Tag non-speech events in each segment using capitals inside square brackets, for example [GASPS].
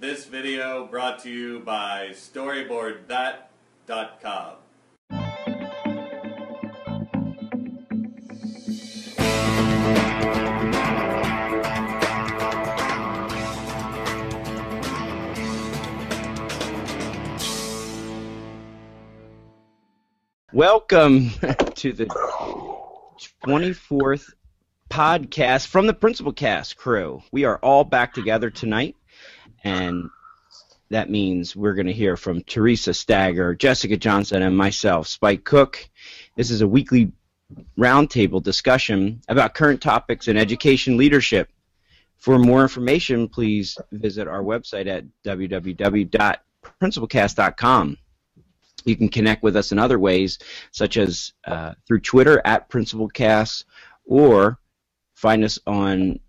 This video brought to you by StoryboardThat.com. Welcome [LAUGHS] to the 24th podcast from the Principal Cast crew. We are all back together tonight, and that means we're going to hear from Theresa Stager, Jessica Johnson, and myself, Spike Cook. This is a weekly roundtable discussion about current topics in education leadership. For more information, please visit our website at www.principalcast.com. You can connect with us in other ways, such as uh, through Twitter at PrincipalCast, or find us on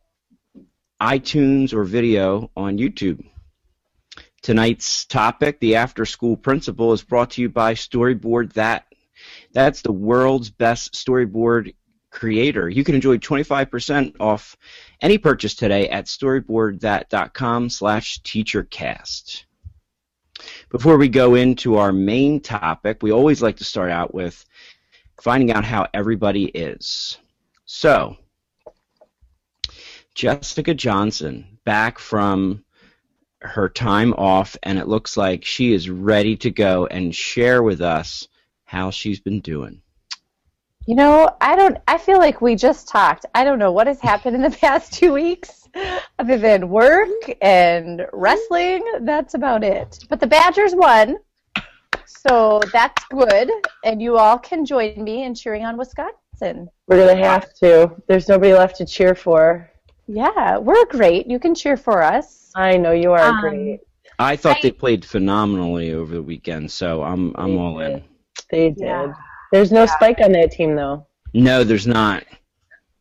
iTunes or video on YouTube. Tonight's topic, the after school principal, is brought to you by Storyboard That. That's the world's best storyboard creator. You can enjoy 25% off any purchase today at storyboardthat.com slash teachercast. Before we go into our main topic, we always like to start out with finding out how everybody is. So, Jessica Johnson, back from her time off, and it looks like she is ready to go and share with us how she's been doing. You know, I don't. I feel like we just talked. I don't know what has happened in the [LAUGHS] past two weeks, other than work and wrestling. That's about it. But the Badgers won, so that's good. And you all can join me in cheering on Wisconsin. We're gonna have to. There's nobody left to cheer for. Yeah, we're great. You can cheer for us. I know you are Um, great. I thought I- they played phenomenally over the weekend, so I'm I'm all in. They did. Yeah. There's no spike on that team though. No, there's not.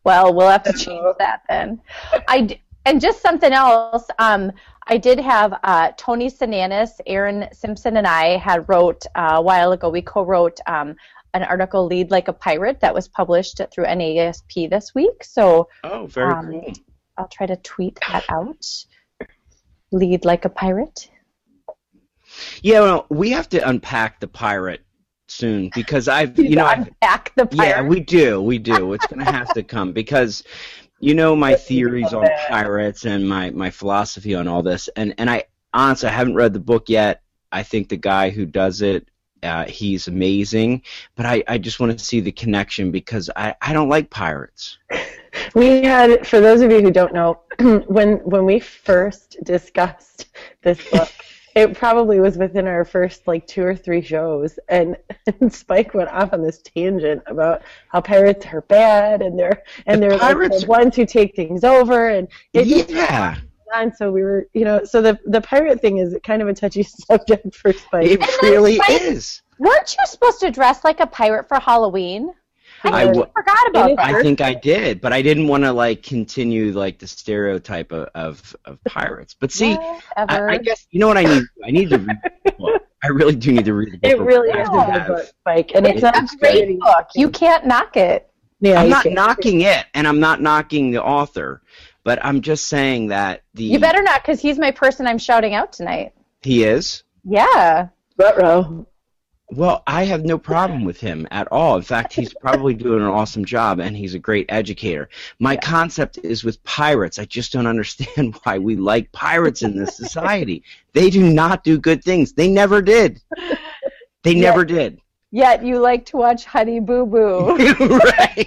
Well, we'll have to [LAUGHS] change that then. I d- and just something else. Um, I did have uh, Tony Sinanis, Aaron Simpson, and I had wrote uh, a while ago. We co-wrote um, an article, "Lead Like a Pirate," that was published through NASP this week. So Oh, very Um, cool. I'll try to tweet that out. Lead like a pirate. Yeah, well, we have to unpack the pirate soon because I've [LAUGHS] you know I've, unpack the pirate. yeah we do we do it's gonna have to come because you know my theories on pirates and my my philosophy on all this and and I honestly I haven't read the book yet I think the guy who does it uh, he's amazing but I I just want to see the connection because I I don't like pirates. [LAUGHS] We had, for those of you who don't know, [CLEARS THROAT] when when we first discussed this book, [LAUGHS] it probably was within our first like two or three shows, and, [LAUGHS] and Spike went off on this tangent about how pirates are bad and they're and The they're like the ones who take things over, and it just yeah on. So we were, you know, so the the pirate thing is kind of a touchy [LAUGHS] subject for Spike. it then really Spike- is Weren't you supposed to dress like a pirate for Halloween? I, I think w- you forgot about It that. I think I did, but I didn't want to like continue like the stereotype of of, of pirates. But see, I, I guess you know what I need. I need to read the book. I really do need to read the book. It really is a I good book, Spike, and it's not it's a great good. book. You can't knock it. Yeah, I'm you not can't. knocking it, and I'm not knocking the author, but I'm just saying that the You better not, because he's my person I'm shouting out tonight. he is. Yeah. Ruh-roh. Well, I have no problem with him at all. In fact, he's probably doing an awesome job, and he's a great educator. My concept is with pirates. I just don't understand [LAUGHS] why we like pirates in this society. They do not do good things. They never did. They Yeah. never did. Yet you like to watch Honey Boo Boo. [LAUGHS] right.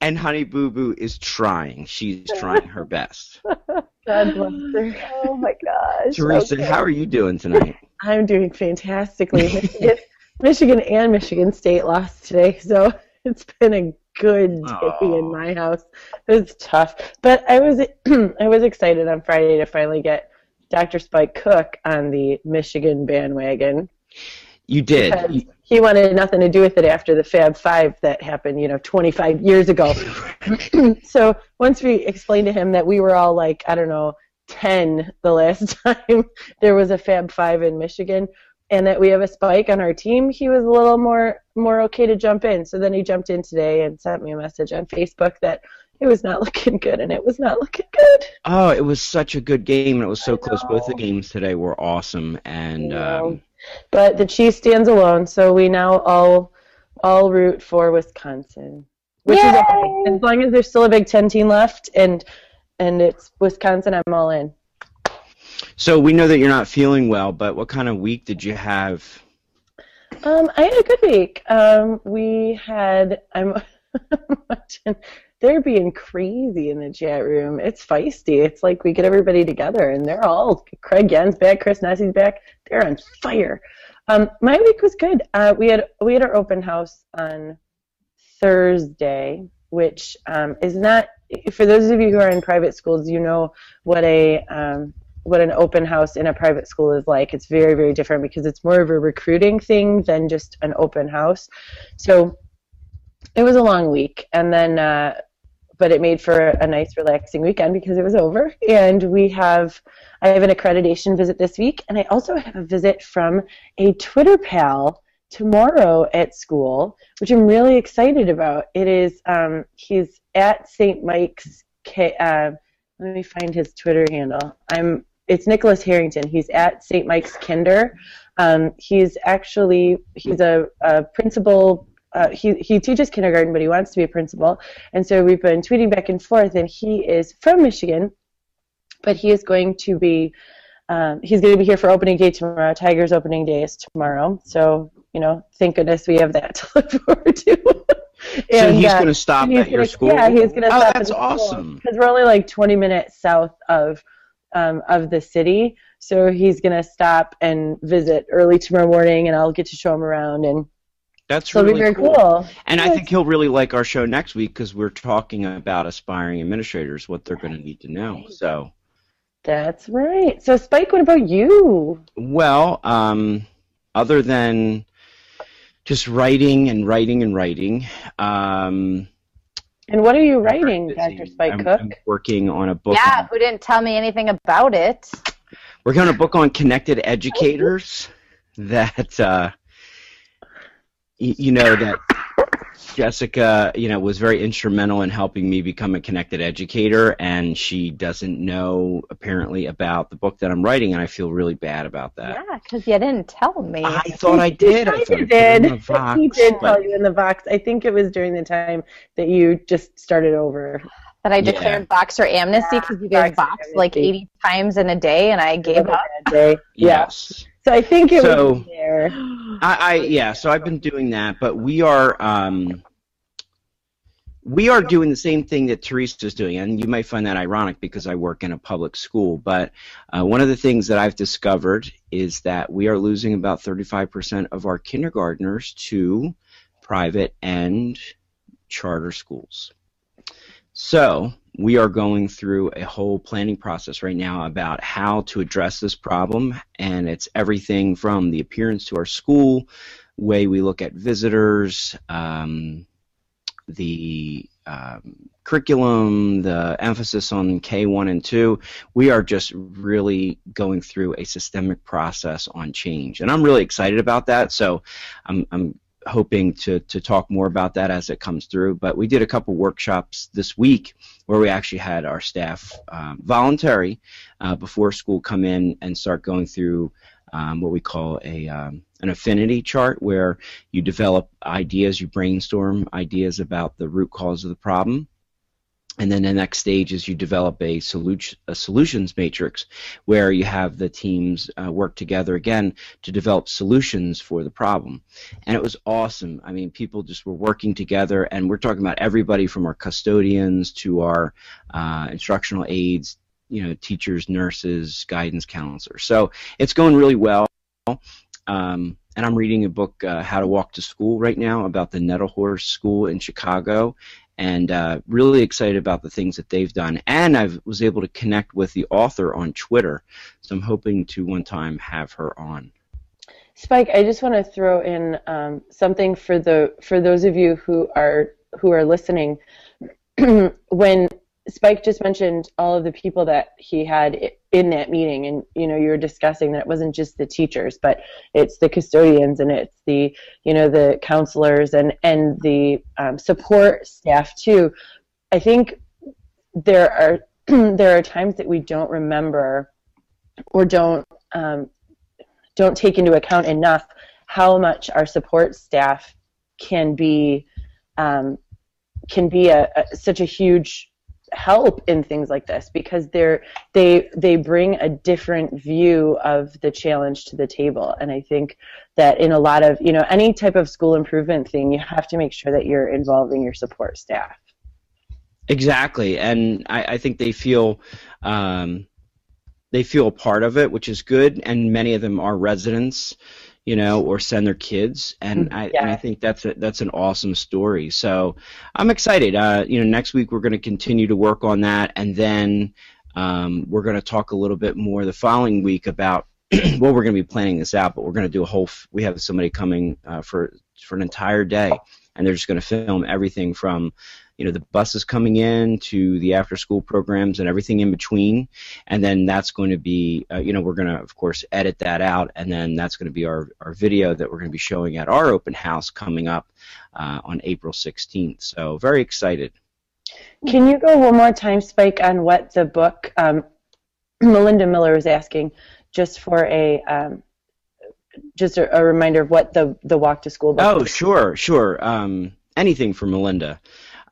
and Honey Boo Boo is trying. She's [LAUGHS] trying her best. God bless her. oh my gosh. Theresa, Okay. how are you doing tonight? I'm doing fantastically. [LAUGHS] Michigan, Michigan and Michigan State lost today, so it's been a good day Aw. in my house. It was tough, but I was [CLEARS THROAT] I was excited on Friday to finally get Dr. Spike Cook on the Michigan bandwagon. You did. because he wanted nothing to do with it after the Fab Five that happened, you know, 25 years ago. [LAUGHS] [CLEARS THROAT] so once we explained to him that we were all like, I don't know, 10 the last [LAUGHS] time there was a Fab Five in Michigan, and that we have a spike on our team, he was a little more more okay to jump in. So then he jumped in today and sent me a message on Facebook that it was not [LAUGHS] looking good, and it was not looking good. Oh, it was such a good game, and it was so close. Both the games today were awesome, and I um, But the Chiefs stands alone, so we now all all root for Wisconsin, which is okay Yay! as long as there's still a Big Ten team left, and and it's Wisconsin. I'm all in. so we know that you're not feeling well. But what kind of week did you have? Um, I had a good week. Um, we had I'm [LAUGHS] watching. They're being crazy in the chat room. It's feisty. It's like we get everybody together, and they're all Craig Yen's back, Chris Nesi's back. They're on fire. Um, my week was good. Uh, we had we had our open house on Thursday, which um, is not for those of you who are in private schools. You know what a um, what an open house in a private school is like. It's very very different because it's more of a recruiting thing than just an open house. So it was a long week, and then uh, but it made for a nice relaxing weekend because it was over. And we have I have an accreditation visit this week, and I also have a visit from a Twitter pal tomorrow at school, which I'm really excited about. It is um, he's at St. Mike's. K, uh, let me find his Twitter handle. I'm it's Nicholas Harrington. He's at St. Mike's Kinder. Um, he's actually he's a, a principal. Uh, he he teaches kindergarten, but he wants to be a principal. And so we've been tweeting back and forth. And he is from Michigan, but he is going to be um, he's going to be here for opening day tomorrow. Tigers opening day is tomorrow. So you know, thank goodness we have that [LAUGHS] to look forward to. so And, he's uh, going to stop at your gonna- school. Yeah, he's going to Oh, stop that's awesome. Because we're only like 20 minutes south of um, of the city, so he's going to stop and visit early tomorrow morning, and I'll get to show him around, and That's so it'll really be very cool. cool. And I think he'll really like our show next week because we're talking about aspiring administrators, what they're going to need to know. So, That's right. So Spike, what about you? well, um, other than just writing and writing and writing, um, And what are you writing. Dr. Spike I'm, Cook? I'm working on a book. Yeah, on- who didn't tell me anything about it? working on a book on connected educators that uh, y- you know that Jessica, you know, was very instrumental in helping me become a connected educator, and she doesn't know apparently about the book that I'm writing, and I feel really bad about that. Yeah, because you didn't tell me. I thought I did. I He thought I put it did. in the he did but- tell you in the box. I think it was during the time that you just started over. that I Yeah. declared Voxer amnesty because you guys Voxer boxed like amnesty. 80 times in a day and I gave up. Day. Yeah. Yes. So I think it So- was there. I, I yeah, so I've been doing that, but we are um, we are doing the same thing that Theresa's doing, and you might find that ironic because I work in a public school. But uh, one of the things that I've discovered is that we are losing about 35% of our kindergartners to private and charter schools. So we are going through a whole planning process right now about how to address this problem, and it's everything from the appearance to our school, way we look at visitors, um, the um, curriculum, the emphasis on K1 and 2, we are just really going through a systemic process on change. And I'm really excited about that, so I'm, I'm hoping to, to talk more about that as it comes through. But we did a couple workshops this week where we actually had our staff um, voluntary uh, before school come in and start going through um, what we call a um, an affinity chart where you develop ideas, you brainstorm ideas about the root cause of the problem. And then the next stage is you develop a, solu- a solutions matrix where you have the teams uh, work together again to develop solutions for the problem. And it was awesome. I mean, people just were working together, and we're talking about everybody from our custodians to our uh, instructional aides, you know, teachers, nurses, guidance counselors. So it's going really well. Um, and I'm reading a book, uh, How to Walk to School, right now about the Nettelhorst School in Chicago, and uh, really excited about the things that they've done. And I was able to connect with the author on Twitter, so I'm hoping to one time have her on. Spike, I just want to throw in um, something for the for those of you who are who are listening. [CLEARS THROAT] when Spike just mentioned all of the people that he had in that meeting, and you know, you were discussing that it wasn't just the teachers, but it's the custodians and it's the you know the counselors and and the um, support staff too. I think there are [CLEARS THROAT] there are times that we don't remember or don't um, don't take into account enough how much our support staff can be um, can be a, a, such a huge help in things like this because they're they they bring a different view of the challenge to the table. And i think that in a lot of you know any type of school improvement thing you have to make sure that you're involving your support staff. Exactly. And i, I think they feel um, they feel a part of it which is good. And many of them are residents you know, or send their kids, and I, yeah. and I think that's a, that's an awesome story. So I'm excited. Uh, you know, next week we're going to continue to work on that, and then um, we're going to talk a little bit more the following week about. [CLEARS THROAT] well, we're going to be planning this out, but we're going to do a whole. F- we have somebody coming uh, for for an entire day, and they're just going to film everything from you know the buses coming in to the after school programs and everything in between. And then that's going to be uh, you know we're going to of course edit that out. And then that's going to be our, our video that we're going to be showing at our open house coming up uh, on april 16th so very excited. Can you go one more time spike on what the book um, melinda miller is asking just for a um, just a, a, reminder of what the the walk to school book oh is. sure sure. Um, anything for melinda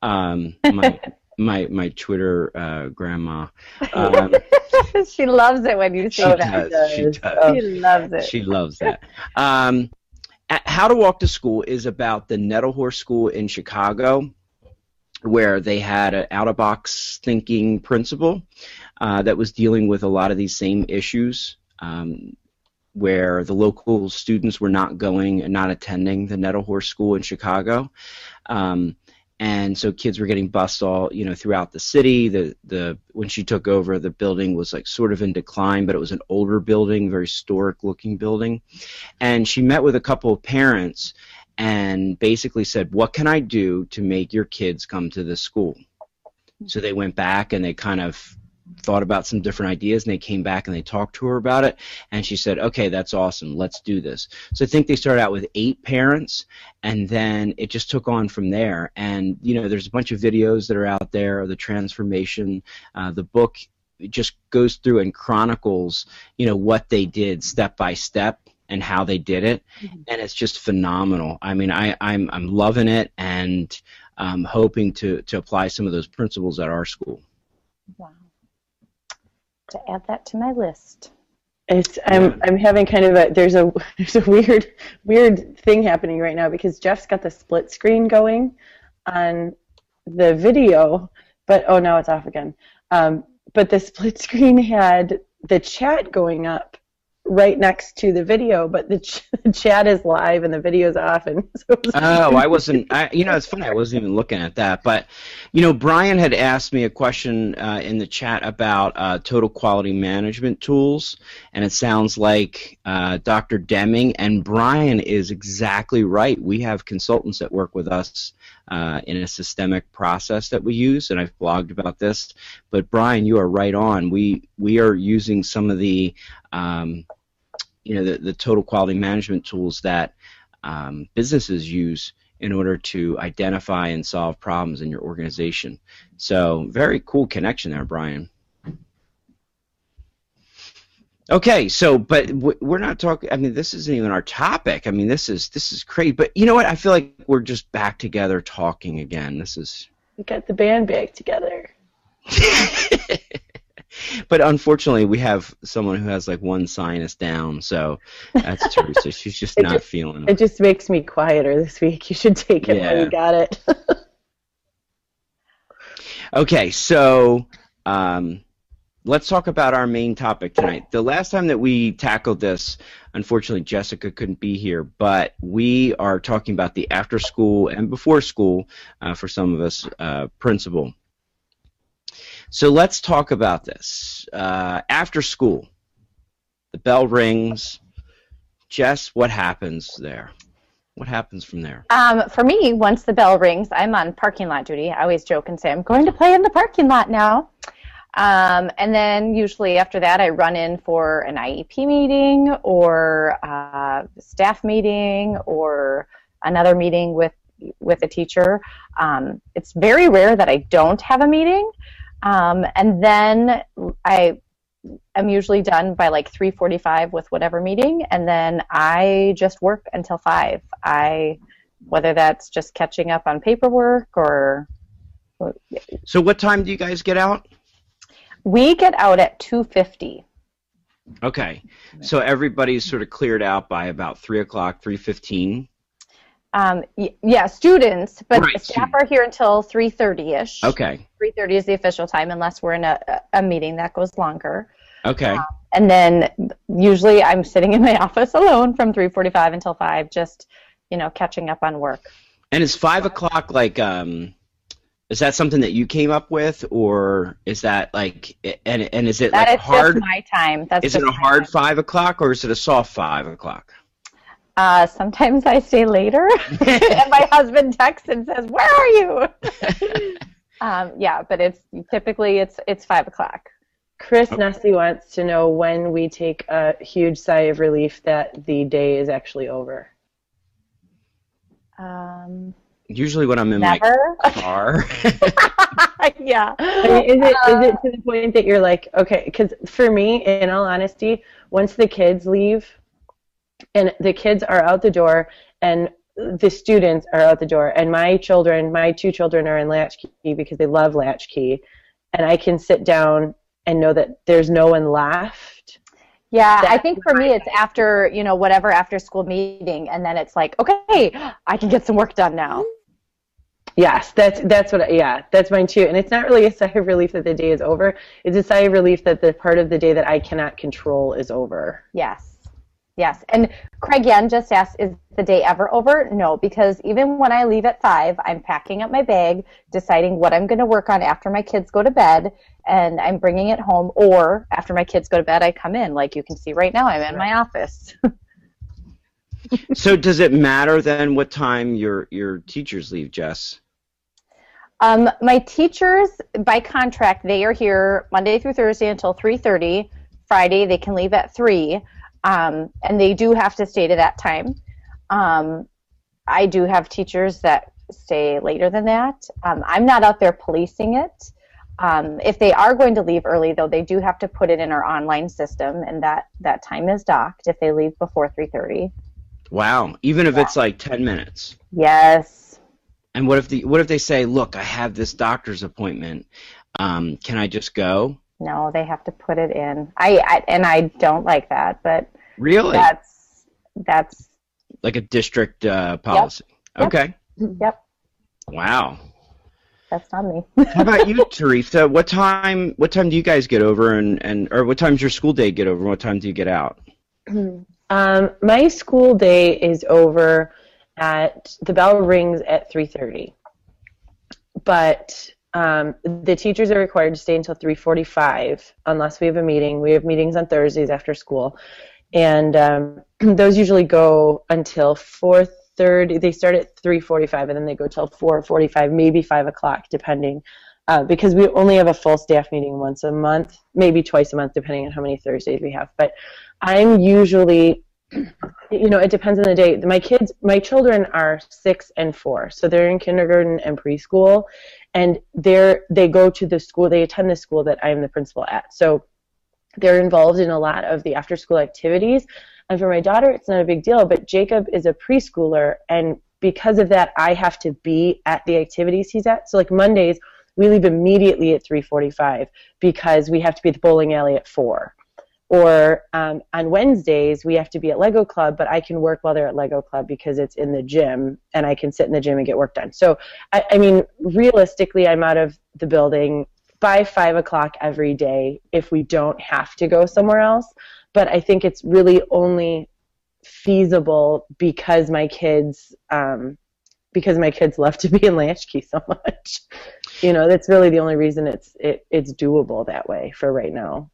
um, my [LAUGHS] my my Twitter uh, grandma. Um, [LAUGHS] she loves it when you say that. Does, she does. Oh. She loves it. She loves that. Um, How to Walk to School is about the Nettelhorst School in Chicago, where they had an out-of-box thinking principal uh, that was dealing with a lot of these same issues. Um, where the local students were not going and not attending the Nettelhorst School in Chicago. Um, and so kids were getting bused all you know throughout the city. The the when she took over the building was like sort of in decline but it was an older building very historic looking building. And she met with a couple of parents and basically said what can i do to make your kids come to this school? So they went back and they kind of thought about some different ideas and they came back and they talked to her about it. And she said okay that's awesome. Let's do this. So i think they started out with eight parents and then it just took on from there. And you know there's a bunch of videos that are out there of the transformation. Uh, the book just goes through and chronicles you know what they did step by step and how they did it. Mm-hmm. and it's just phenomenal. I mean i i'm i'm loving it and I'm hoping to to apply some of those principles at our school. Wow to add that to my list. It's I'm I'm having kind of a there's a [LAUGHS] there's a weird weird thing happening right now because Jeff's got the split screen going on the video, but oh now it's off again. Um, but the [LAUGHS] split screen had the chat going up right next to the video, but the, ch- [LAUGHS] chat is live and the video's off, and [LAUGHS] so Oh, I wasn't. [LAUGHS] I, you know, it's funny. I wasn't even looking at that. But, you know, Brian had asked me a question uh, in the chat about uh, total quality management tools, and it sounds like uh, Dr. Deming and Brian is exactly right. We have consultants that work with us uh, in a systemic process that we use, and I've blogged about this. But Brian, you are right on. We we are using some of the um, you know the, the total quality management tools that um, businesses use in order to identify and solve problems in your organization. So very cool connection there, Brian. Okay, so but we're not talking. I mean, this isn't even our topic. I mean, this is this is great. But you know what? I feel like we're just back together talking again. This is. we got the band back together. [LAUGHS] [LAUGHS] but unfortunately, we have someone who has like one sinus down. So that's Theresa. She's just not just- feeling it. It just makes me quieter this week. You should take it while you got it. [LAUGHS] Okay, so um, let's talk about our main topic tonight. The last time that we tackled this, unfortunately, Jessica couldn't be here, but we are talking about the after school and before school, uh, for some of us, uh, principal. So let's talk about this. Uh, after school, the bell rings. Jess, what happens there? What happens from there? Um, for me, once the bell rings, I'm on parking lot duty. I always joke and say I'm going to play in the parking lot now. Um, and then usually after that, I run in for an IEP meeting or a staff meeting or another meeting with with a teacher. Um, it's very rare that I don't have a meeting. Um, and then I am usually done by like 3:45 with whatever meeting, and then I just work until five. I whether that's just catching up on paperwork or So what time do you guys get out? we get out at 2:50. Okay, so everybody's sort of cleared out by about three o'clock, three fifteen. Um, y- yeah, students, but Right, the staff are here until 3:30 ish. Okay, 3:30 is the official time, unless we're in a, a meeting that goes longer. okay, And then usually I'm sitting in my [LAUGHS] office alone from 3:45 until 5, just you know catching up on work. and is five o'clock like um, is that something that you came up with, or is that like and and is it That like hard? my time. That's Is it a hard time. five o'clock or is it a soft five o'clock? Uh, sometimes I stay later, [LAUGHS] and my husband texts and says, "Where are you?" [LAUGHS] um, yeah, but it's typically it's it's five o'clock. Chris Nesi wants to know when we take a huge sigh of relief that the day is actually over. Um, Usually when I'm in my car. [LAUGHS] yeah. I mean, is it is it to the point that you're like, okay, because for me, in all honesty, once the kids leave, and the kids are out the door, and the students are out the door, and my children, my two children are in latchkey because they love latchkey, and I can sit down and know that there's no one left. Yeah, I think for me it's after, you know, whatever after school meeting and then it's like, okay, I can get some work done now. Yes, that's that's what. I, yeah, that's mine too. And it's not really a [LAUGHS] sigh of relief that the day is over. It's a sigh of relief that the part of the day that I cannot control is over. Yes. Yes. And Craig Yen just asked, is the day ever over? No, because even when I leave at five, I'm packing up my bag, deciding what I'm going to work on after my kids go to bed, and I'm bringing it home. Or after my kids go to bed, I come in. Like you can see right now, I'm in my office. [LAUGHS] so does it matter then what time your your teachers leave, Jess? Um, my teachers, by contract, they are here Monday through Thursday until 3:30. Friday, they can leave at three, um, and they do have to stay to that time. Um, I do have teachers that stay later than that. Um, I'm not out there policing it. Um, if they are going to leave early, though, they do have to put it in our online system, and that that time is docked if they leave before 3:30. Wow, even if it's like ten minutes. Yes. And what if the what if they say, look, I have this doctor's appointment. Um, can I just go? No, they have to put it in. I, I and I don't like that, but Really? that's that's like a district uh, policy. Yep. Okay. yep Wow. that's not me How about you, [LAUGHS] Theresa? What time? What time do you guys get over, and and or what time's your school day get over? and What time do you get out? [CLEARS THROAT] Um, my school day is over at the bell rings at 3:30, but um, the teachers are required to stay until 3:45 unless we have a meeting. We have meetings on Thursdays after school, and um, [CLEARS THROAT] those usually go until 4:30. They start at 3:45 and then they go till 4:45, maybe 5 o'clock, depending. Uh, because we only have a full staff meeting once a month, maybe twice a month, depending on how many Thursdays we have. But I'm usually, [CLEARS THROAT] you know, it depends on the day. My kids, my children are six and four, so they're in kindergarten and preschool, and they're they go to the school, they attend the school that I am the principal at. So they're involved in a lot of the after school activities. And for my daughter, it's not a big deal, but Jacob is a preschooler, and because of that, I have to be at the activities he's at. So like Mondays we leave immediately at 3:45 because we have to be at the bowling alley at four. Or um, on Wednesdays we have to be at Lego Club, but I can work while they're at Lego Club because it's in the gym and I can sit in the gym and get work done. So I, I mean, realistically, I'm out of the building by five o'clock every day if we don't have to go somewhere else. But I think it's really only feasible because my kids um, because my kids love [LAUGHS] to be in Latchkey so much you know that's really the only reason it's it, it's doable that way for right now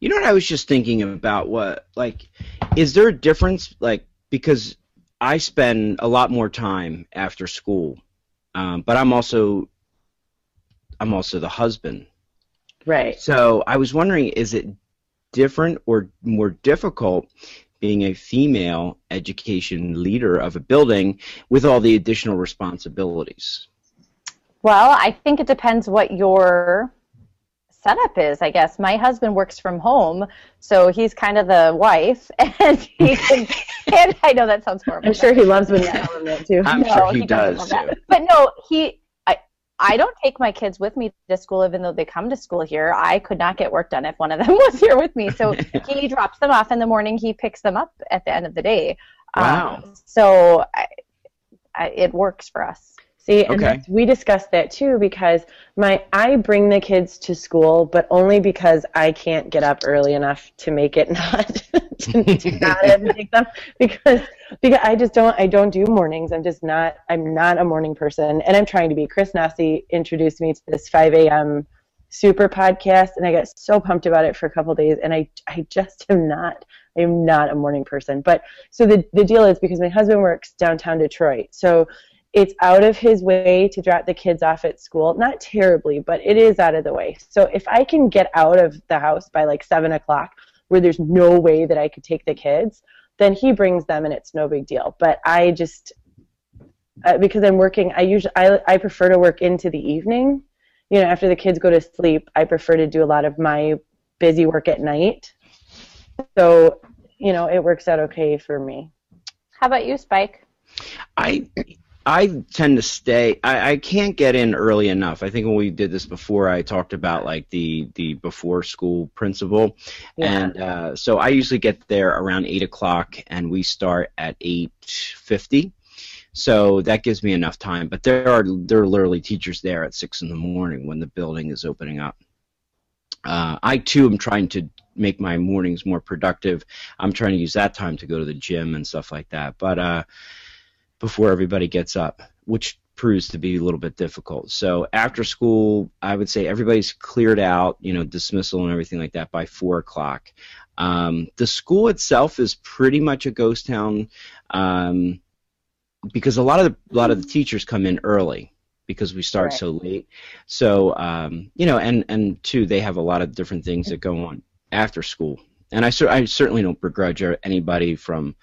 you know what i was just thinking about? What like is there a difference like because i spend a lot more time after school um, but i'm also i'm also the husband. Right. So i was wondering is it different or more difficult being a female education leader of a building with all the additional responsibilities? Well, I think it depends what your setup is, I guess. My husband works from home, so he's kind of the wife, [LAUGHS] and he can. [LAUGHS] and I know that sounds horrible. I'm sure he loves when you tell him that too. I'm no, sure he, he does too. But no, he. I I don't take my kids with me to school, even though they come to school here. I could not get work done if one of them [LAUGHS] was here with me. So he drops them off in the morning. He picks them up at the end of the day. Wow. Um, so I, I, it works for us. See, and Okay. we discussed that too because my I bring the kids to school, but only because I can't get up early enough to make it [LAUGHS] not to, to not have to take them because because I just don't I don't do mornings. I'm just not I'm not a morning person, and I'm trying to be. Chris Nesi introduced me to this 5 a.m. super podcast, and I got so pumped about it for a couple days, and I I just am not. I am not a morning person. But so the the deal is because my husband works downtown Detroit, so it's out of his way to drop the kids off at school. Not terribly, but it is out of the way. So if I can get out of the house by like seven o'clock, where there's no way that I could take the kids, then he brings them and it's no big deal. But I just uh, because I'm working, I usually I I prefer to work into the evening. You know, after the kids go to sleep, I prefer to do a lot of my busy work at night. So, you know, it works out okay for me. How about you, Spike? I I tend to stay. I, I can't get in early enough. I think when we did this before, I talked about like the the before school principal, Yeah. and uh, so I usually get there around eight o'clock, and we start at eight fifty. So that gives me enough time. But there are there are literally teachers there at six in the morning when the building is opening up. Uh, I too am trying to make my mornings more productive. I'm trying to use that time to go to the gym and stuff like that. But uh, before everybody gets up, which proves to be a little bit difficult. So after school, I would say everybody's cleared out, you know, dismissal and everything like that by four o'clock. Um, the school itself is pretty much a ghost town um, because a lot of the, a lot of the teachers come in early because we start Right. so late. So um, you know, and and two, they have a lot of different things that go on after school. And I, I certainly don't begrudge anybody from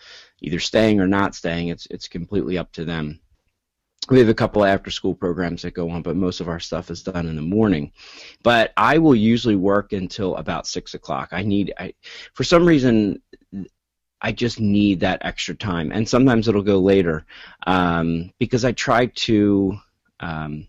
either staying or not staying. It's it's completely up to them. We have a couple after school programs that go on, but most of our stuff is done in the morning. But I will usually work until about six o'clock. I need I for some reason I just need that extra time, and sometimes it'll go later um, because I try to um,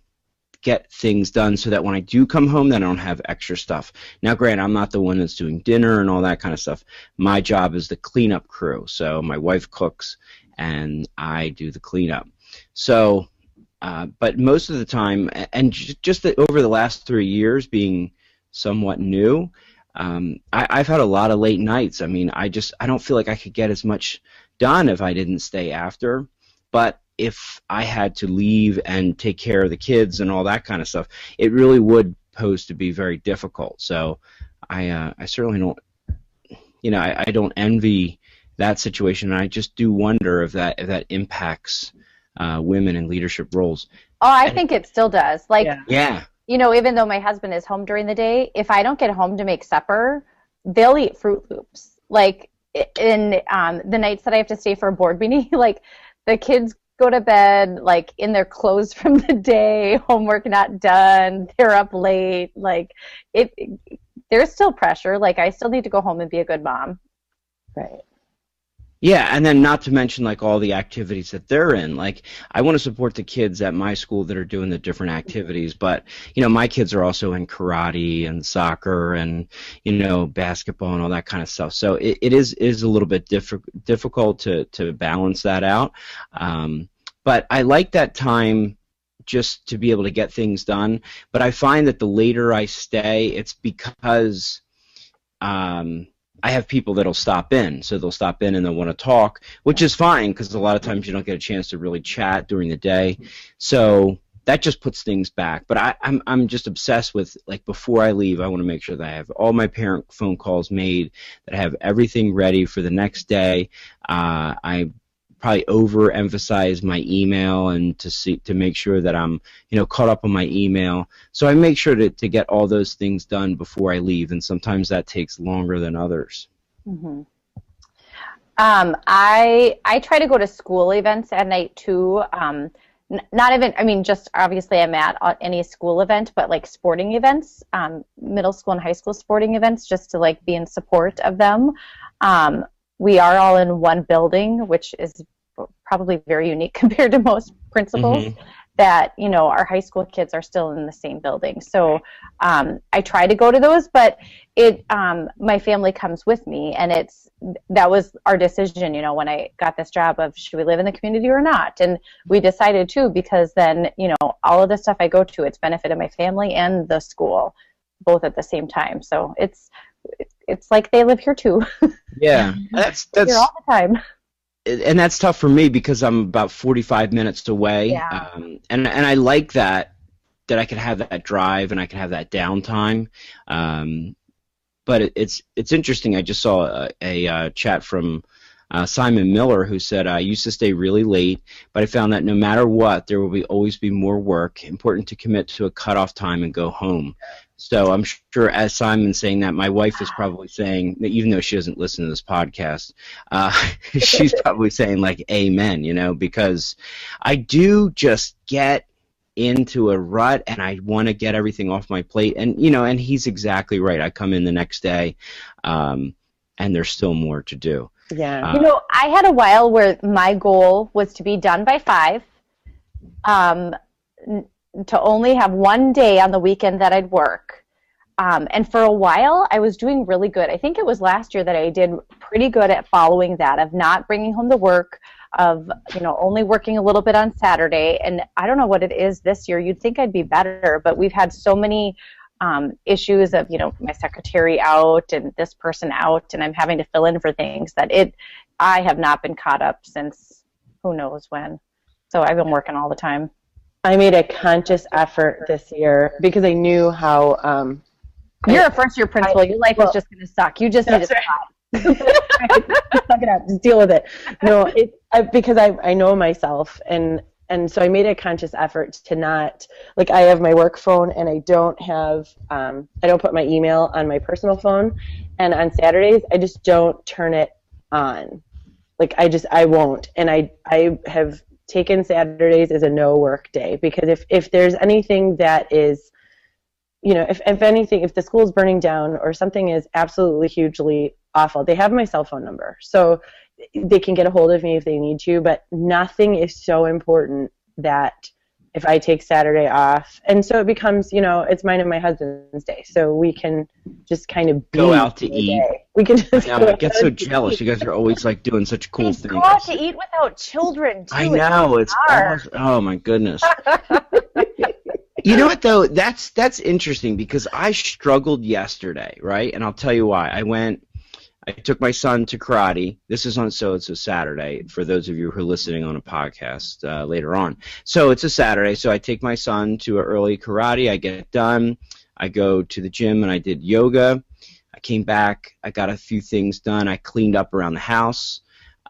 get things done so that when I do come home, then I don't have extra stuff. Now, granted, I'm not the one that's doing dinner and all that kind of stuff. My job is the cleanup crew. So my wife cooks and I do the cleanup. So, uh, but most of the time, and just the, over the last three years being somewhat new, um, I, I've had a lot of late nights. I mean, I just I don't feel like I could get as much done if I didn't stay after. But if I had to leave and take care of the kids and all that kind of stuff, it really would pose to be very difficult. So I uh, I certainly don't you know I, I don't envy that situation. And I just do wonder if that if that impacts uh, women in leadership roles. Oh, I think it still does. Like, Yeah. Yeah. you know, even though my husband is home during the day, if I don't get home to make supper, they'll eat Froot Loops. Like, in um, the nights that I have to stay for a board meeting, [LAUGHS] like, the kids go to bed, like, in their clothes [LAUGHS] from the day, homework not done, they're up late. Like, it, there's still pressure. Like, I still need to go home and be a good mom. Right. Yeah, and then not to mention like all the activities that they're in. Like I want to support the kids at my school that are doing the different activities, but you know, my kids are also in karate and soccer and you know, basketball and all that kind of stuff. So it, it is is a little bit diff- difficult to to balance that out. Um, but I like that time just to be able to get things done. But I find that the later I stay, it's because um, I have people that'll stop in, so they'll stop in and they'll want to talk, which is fine because a lot of times you don't get a chance to really chat during the day. So that just puts things back. But I, I'm I'm just obsessed with like before I leave, I want to make sure that I have all my parent phone calls made, that I have everything ready for the next day. Uh, I probably overemphasize my email and to see to make sure that I'm you know caught up on my email. So I make sure to to get all those things done before I leave, and sometimes that takes longer than others. hmm Um, I I try to go to school events at night too. Um, not even I mean just obviously I'm at uh, any school event, but like sporting events, um, middle school and high school sporting events, just to like be in support of them. Um, we are all in one building, which is probably very unique [LAUGHS] compared to most principals. Mhm. That you know our high school kids are still in the same building, so um, I try to go to those, but it um, my family comes with me, and it's that was our decision. You know, when I got this job of should we live in the community or not, and we decided to because then you know all of the stuff I go to, it's benefited my family and the school, both at the same time. So it's it's like they live here too, [LAUGHS] Yeah, that's that's here all the time. And that's tough for me because I'm about 45 minutes away. Yeah. Um, and and I like that that I can have that drive and I can have that downtime. Um, but it, it's it's interesting. I just saw a, a uh, chat from uh, Simon Miller who said I used to stay really late, but I found that no matter what, there will be always be more work. Important to commit to a cutoff time and go home. So I'm sure, as Simon's saying that, my wife is probably saying that even though she doesn't listen to this podcast, uh, [LAUGHS] she's [LAUGHS] probably saying like "Amen," you know, because I do just get into a rut and I want to get everything off my plate, and you know, and he's exactly right. I come in the next day, um, and there's still more to do. Yeah. Uh, You know, I had a while where my goal was to be done by five, um, to only have one day on the weekend that I'd work. Um, and for a while, I was doing really good. I think it was last year that I did pretty good at following that, of not bringing home the work, of you know only working a little bit on Saturday. And I don't know what it is this year. You'd think I'd be better, but we've had so many um, issues of you know my secretary out and this person out, and I'm having to fill in for things that it I have not been caught up since who knows when. So I've been working all the time. I made a conscious effort this year because I knew how. Um, You're a first year principal. Your life well- is just going to suck. You just need to stop. [LAUGHS] [LAUGHS] suck it up. Just deal with it. No, it I, because I I know myself and and so I made a conscious effort to not like I have my work phone and I don't have um, I don't put my email on my personal phone and on Saturdays I just don't turn it on. Like I just I won't and I I have taken Saturdays as a no work day because if if there's anything that is you know, if, if anything, if the school's burning down or something is absolutely hugely awful, they have my cell phone number. So they can get a hold of me if they need to, but nothing is so important that if I take Saturday off, and so it becomes, you know, it's mine and my husband's day, so we can just kind of be Go out to eat. day. We can just Now, go I get so to jealous. eat. You guys are always like doing such cool Kids things. go out to eat without children too. I know it's hard. almost, oh my goodness. [LAUGHS] You know what though? That's that's interesting because I struggled yesterday, right? And I'll tell you why. I went I took my son to karate. This is on so it's a Saturday for those of you who are listening on a podcast uh, later on. So it's a Saturday, so I take my son to an early karate. I get done. I go to the gym and I did yoga. I came back. I got a few things done. I cleaned up around the house.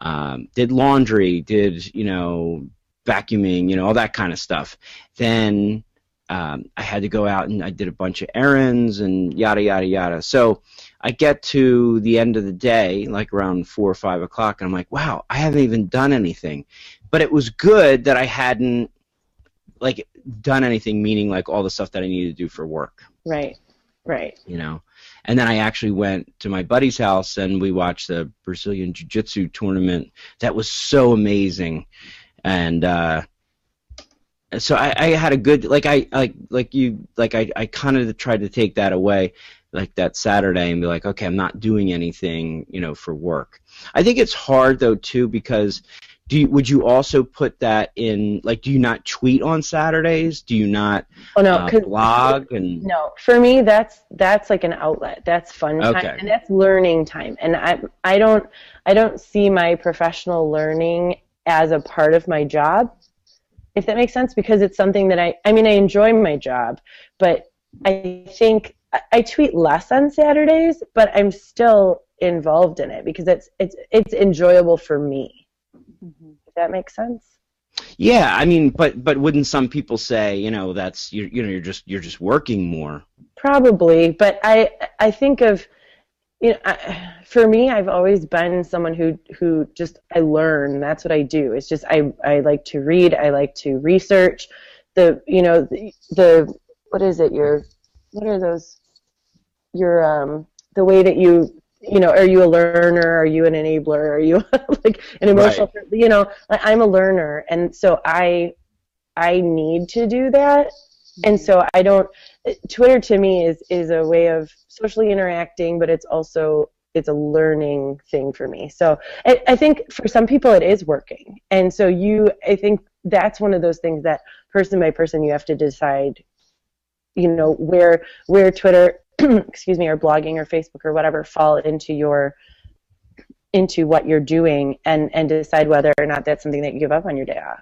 Um, did laundry. Did you know vacuuming? You know all that kind of stuff. Then um, I had to go out and I did a bunch of errands and yada yada yada. So I get to the end of the day, like around four or five o'clock, and I'm like, wow, I haven't even done anything. But it was good that I hadn't like done anything, meaning like all the stuff that I needed to do for work. Right. Right. You know. And then I actually went to my buddy's house and we watched the Brazilian Jiu Jitsu tournament. That was so amazing. And uh so I, I had a good like I like like you like I, I kind of tried to take that away like that Saturday and be like, okay, I'm not doing anything, you know, for work. I think it's hard though too because do you, would you also put that in like do you not tweet on Saturdays? Do you not oh, no, uh, blog and no for me that's that's like an outlet that's fun time and that's learning time and I I don't I don't see my professional learning as a part of my job if that makes sense because it's something that I I mean I enjoy my job but I think I- I tweet less on Saturdays but I'm still involved in it because it's it's it's enjoyable for me. Mm-hmm. If that makes sense. Yeah, I mean, but but wouldn't some people say, you know, that's you you know, you're just you're just working more. Probably, but I I think of you know I, for me I've always been someone who who just I learn. That's what I do. It's just I I like to read. I like to research. The you know the, the what is it? Your what are those your um the way that you you know are you a learner? Are you an enabler? Are you [LAUGHS] like an emotional you know I'm a learner. And so I I need to do that. And so I don't Twitter to me is is a way of socially interacting, but it's also it's a learning thing for me. So I, I think for some people it is working, and so you I think that's one of those things that person by person you have to decide, you know, where where Twitter, [CLEARS THROAT] excuse me, or blogging or Facebook or whatever fall into your into what you're doing and and decide whether or not that's something that you give up on your day off.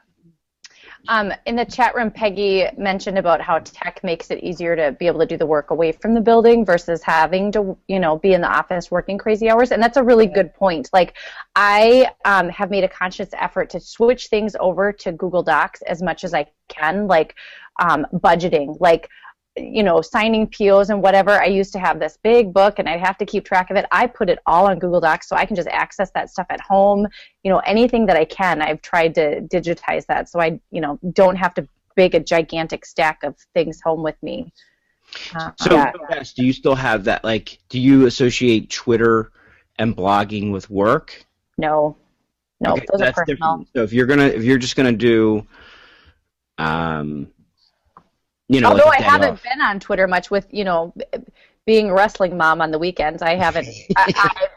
Um, in the chat room, Peggy mentioned about how tech makes it easier to be able to do the work away from the building versus having to, you know, be in the office working crazy hours. And that's a really good point. Like, I um, have made a conscious effort to switch things over to Google Docs as much as I can, like um, budgeting, like you know, signing POs and whatever. I used to have this big book and I'd have to keep track of it. I put it all on Google Docs so I can just access that stuff at home. You know, anything that I can, I've tried to digitize that so I, you know, don't have to big a gigantic stack of things home with me. Uh, So, Yeah. Do you still have that? Like, do you associate Twitter and blogging with work? no, no, Okay, those are that's personal. different. So if you're gonna, if you're just gonna do, um, you know, Although like a I day haven't off. been on Twitter much with, you know, being a wrestling mom on the weekends, I haven't. I, [LAUGHS] I,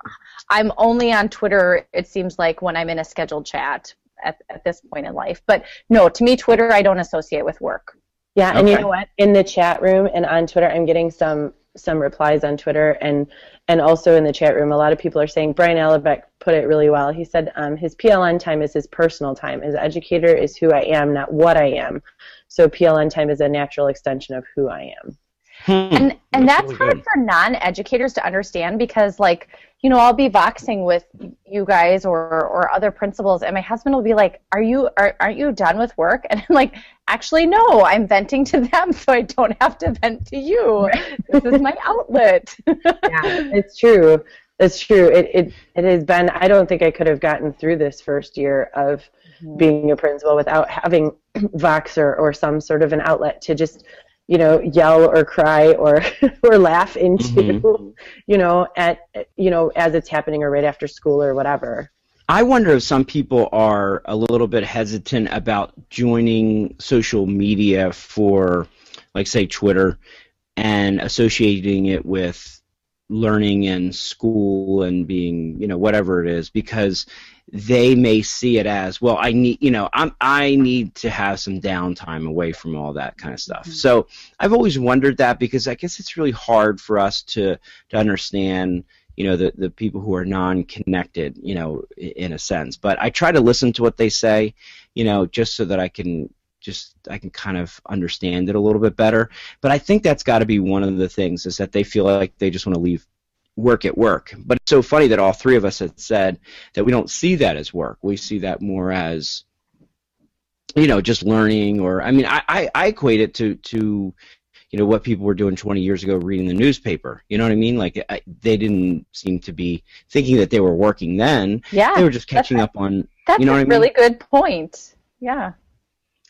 I'm only on Twitter, it seems like, when I'm in a scheduled chat at, at this point in life. But no, to me, Twitter, I don't associate with work. Yeah, and you know what? In the chat room and on Twitter, I'm getting some some replies on Twitter and and also in the chat room. A lot of people are saying Brian Alabeck put it really well. He said um, his PLN time is his personal time. His educator is who I am, not what I am. So PLN time is a natural extension of who I am. Hmm, and and that's, really hard good. for non-educators to understand because like you know i'll be voxing with you guys or or other principals and my husband will be like are you are, aren't you done with work [LAUGHS] and i'm like actually no i'm venting to them so i don't have to vent to you this is my [LAUGHS] outlet [LAUGHS] Yeah, it's true. It's true. It, it it has been. I don't think I could have gotten through this first year of Mm-hmm. being a principal without having [CLEARS THROAT] Vox or, some sort of an outlet to just, you know, yell or cry or [LAUGHS] or laugh into, mm-hmm. [LAUGHS] you know, at you know as it's happening or right after school or whatever. I wonder if some people are a little bit hesitant about joining social media for, like, say, Twitter, and associating it with learning in school and being you know whatever it is because they may see it as well i need you know i'm i need to have some downtime away from all that kind of stuff mm-hmm. so i've always wondered that because i guess it's really hard for us to to understand you know the the people who are non-connected you know in a sense but i try to listen to what they say you know just so that i can just I can kind of understand it a little bit better. But I think that's got to be one of the things is that they feel like they just want to leave work at work. But it's so funny that all three of us had said that we don't see that as work. We see that more as you know just learning or I mean I, I, I equate it to to you know what people were doing 20 years ago reading the newspaper you know what i mean like I, they didn't seem to be thinking that they were working then yeah they were just catching up on that's you know a I mean? really good point yeah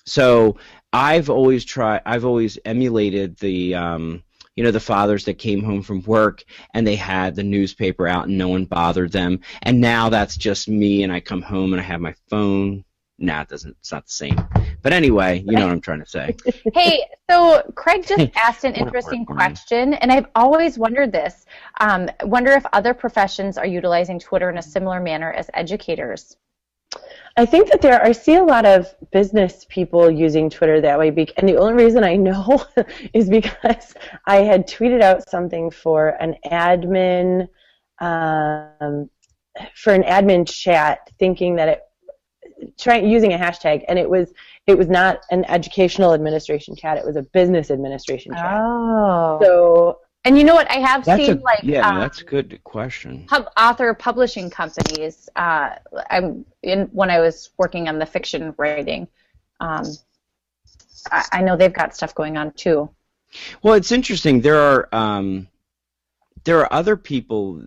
so I've always tried. I've always emulated the. Um, you know the fathers that came home from work and they had the newspaper out and no one bothered them. And now that's just me and i come home and i have my phone. Nah it doesn't it's not the same. But anyway you know what i'm trying to say. [LAUGHS] Hey so craig just [LAUGHS] asked an interesting question and i've always wondered this. Um, wonder if other professions are utilizing twitter in a similar manner as educators I think that there, I see a lot of business people using Twitter that way, and the only reason I know [LAUGHS] is because I had tweeted out something for an admin, um, for an admin chat, thinking that it, trying using a hashtag, and it was it was not an educational administration chat; it was a business administration chat. Oh. So and you know what? I have that's seen a, like yeah, um, that's a good question. Pub, author publishing companies. Uh, I'm in when I was working on the fiction writing. Um, I, I, know they've got stuff going on too. Well, it's interesting. There are um, there are other people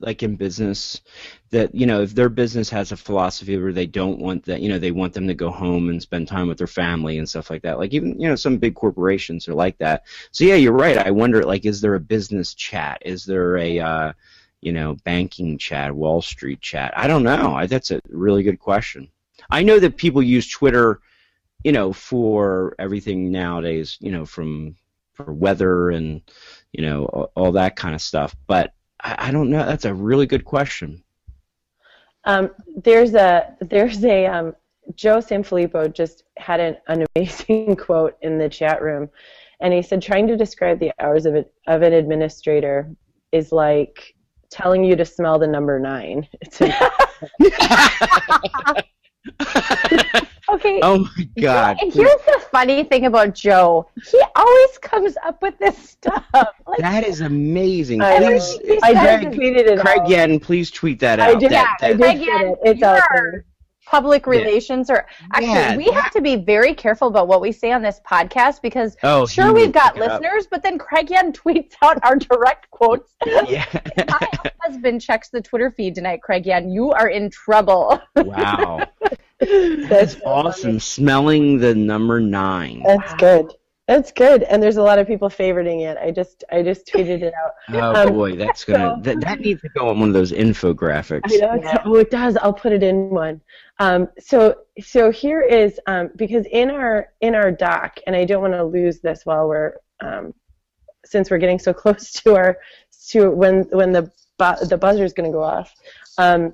like in business that you know if their business has a philosophy where they don't want that you know they want them to go home and spend time with their family and stuff like that like even you know some big corporations are like that. So yeah you're right. I wonder like is there a business chat? Is there a uh, you know banking chat wall street chat? I don't know. I, that's a really good question. I know that people use twitter you know for everything nowadays you know from for weather and you know all, all that kind of stuff but I, I don't know. That's a really good question. Um, there's a there's a um, Joe Sanfilippo just had an, an amazing [LAUGHS] quote in the chat room, and he said trying to describe the hours of of an administrator is like telling you to smell the number nine. [LAUGHS] [LAUGHS] [LAUGHS] Okay. Oh my God. And here's the funny thing about Joe. He always comes up with this stuff. [LAUGHS] Like, that is amazing. I, please, I just tweeted it Craig out. Yen, please tweet that out. I did. That, I that, did Craig get Yen, it. It's out there. Public relations, or actually, Yeah, we that- have to be very careful about what we say on this podcast because Oh, sure we've got pick up. listeners, but then Craig Yen [LAUGHS] tweets out our direct quotes. yeah. My husband checks the Twitter feed tonight, Craig Yen. You are in trouble. wow. That's That's awesome. Smelling the number nine. That's good. That's good. And there's a lot of people favoriting it. I just I just tweeted it out. [LAUGHS] Oh Um, boy, that's gonna that, that needs to go on one of those infographics. I know. it's- Oh, it does. I'll put it in one. Um, so so here is um, because in our in our doc, and I don't want to lose this while we're um, since we're getting so [LAUGHS] close to our to when when the bu- the buzzer is going to go off. Um,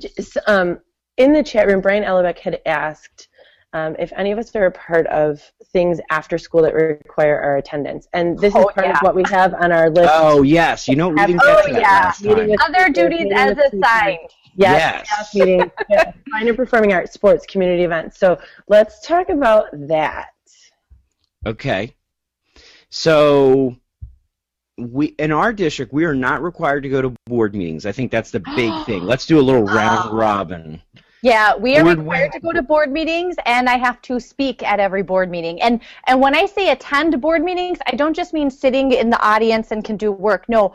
just, um, in the chat room, Brian Ellebeck had asked um, if any of us are a part of things after school that require our attendance, and this Oh, is part yeah. of what we have on our list. Oh yes, you know we didn't Oh, get to that yeah. last Meeting time. with- Other duties Meeting as assigned. Yes, Yes. meeting, yeah, fine and performing arts, sports, community events. So let's talk about that. Okay. So we in our district we are not required to go to board meetings. I think that's the big thing. [GASPS] Let's do a little round Oh. robin. Yeah, we are Board required to go to board meetings, and I have to speak at every board meeting. And and when I say attend board meetings, I don't just mean sitting in the audience and can do work. No,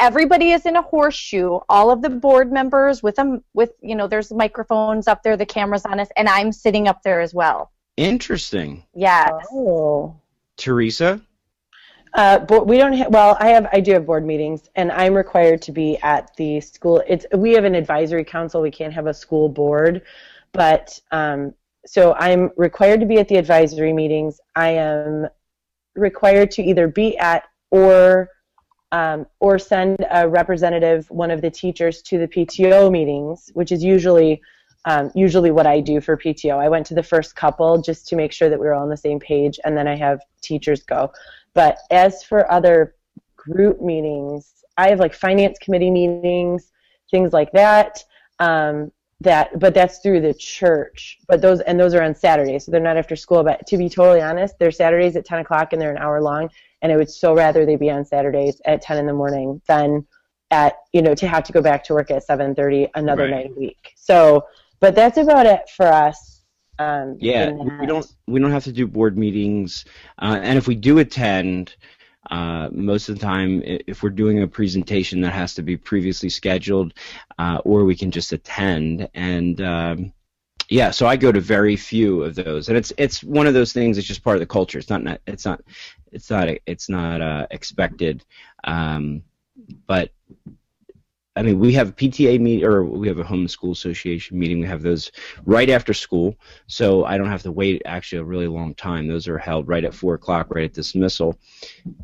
everybody is in a horseshoe. All of the board members with them with you know, there's microphones up there, the cameras on us, and I'm sitting up there as well. Interesting. Yes. Oh. Theresa? Uh, but we don't have. Well, I have. I do have board meetings, and I'm required to be at the school. It's we have an advisory council. We can't have a school board, but um, so I'm required to be at the advisory meetings. I am required to either be at or um, or send a representative, one of the teachers, to the PTO meetings, which is usually um, usually what I do for PTO. I went to the first couple just to make sure that we were all on the same page, and then I have teachers go. But as for other group meetings, I have like finance committee meetings, things like that. Um, that, but that's through the church. But those and those are on Saturdays, so they're not after school. But to be totally honest, they're Saturdays at 10 o'clock and they're an hour long. And I would so rather they be on Saturdays at 10 in the morning than at you know to have to go back to work at 7:30 another Right. night a week. So, but that's about it for us. Um, Yeah, we don't we don't have to do board meetings, uh, and if we do attend, uh, most of the time, if we're doing a presentation that has to be previously scheduled, uh, or we can just attend. And um, yeah, so I go to very few of those, and it's it's one of those things. It's just part of the culture. It's not not- it's not it's not it's not uh, expected, um, but I mean, we have a PTA meet or we have a home school association meeting. We have those right after school, so I don't have to wait actually a really long time. Those are held right at four o'clock, right at dismissal,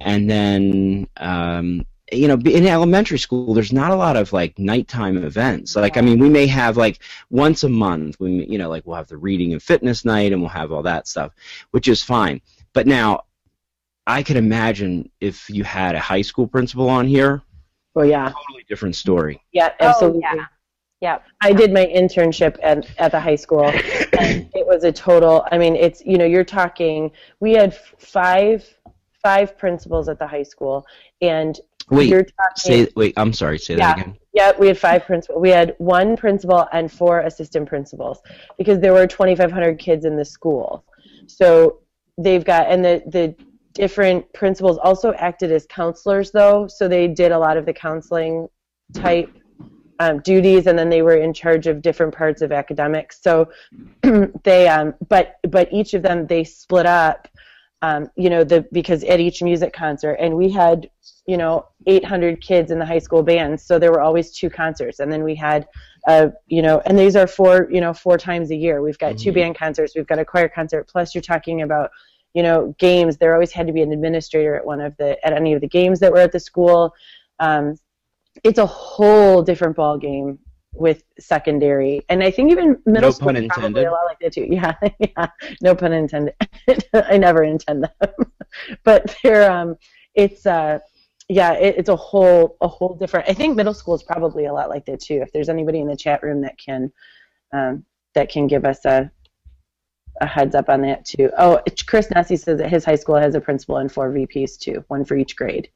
and then um, you know, in elementary school, there's not a lot of like nighttime events. Like, I mean, we may have like once a month, we you know, like we'll have the reading and fitness night, and we'll have all that stuff, which is fine. But now, I could imagine if you had a high school principal on here, Well, yeah, totally different story. yeah, absolutely. Oh, yeah. Yep. I did my internship at, at the high school, and [LAUGHS] it was a total. I mean, it's you know, you're talking. We had five five principals at the high school, and Wait, you're talking. say wait. I'm sorry. Say Yeah. that again. Yeah, we had five principals. We had one principal and four assistant principals because there were 2,500 kids in the school. So they've got, and the, the different principals also acted as counselors, though. So they did a lot of the counseling type um, duties, and then they were in charge of different parts of academics. So [CLEARS THROAT] they, um, but but each of them they split up. Um, you know, the because at each music concert, and we had you know 800 kids in the high school band so there were always two concerts and then we had uh, you know and these are four you know four times a year we've got two Mhm. band concerts we've got a choir concert plus you're talking about you know games there always had to be an administrator at one of the at any of the games that were at the school um, it's a whole different ball game with secondary and i think even middle No school pun intended. a lot like that too [LAUGHS] yeah yeah no pun intended [LAUGHS] i never intend them [LAUGHS] but they're um it's uh yeah, it, it's a whole a whole different. I think middle school is probably a lot like that too. If there's anybody in the chat room that can um, that can give us a a heads up on that too. Oh, it's- Chris Nesi says that his high school has a principal and four VPs too, one for each grade.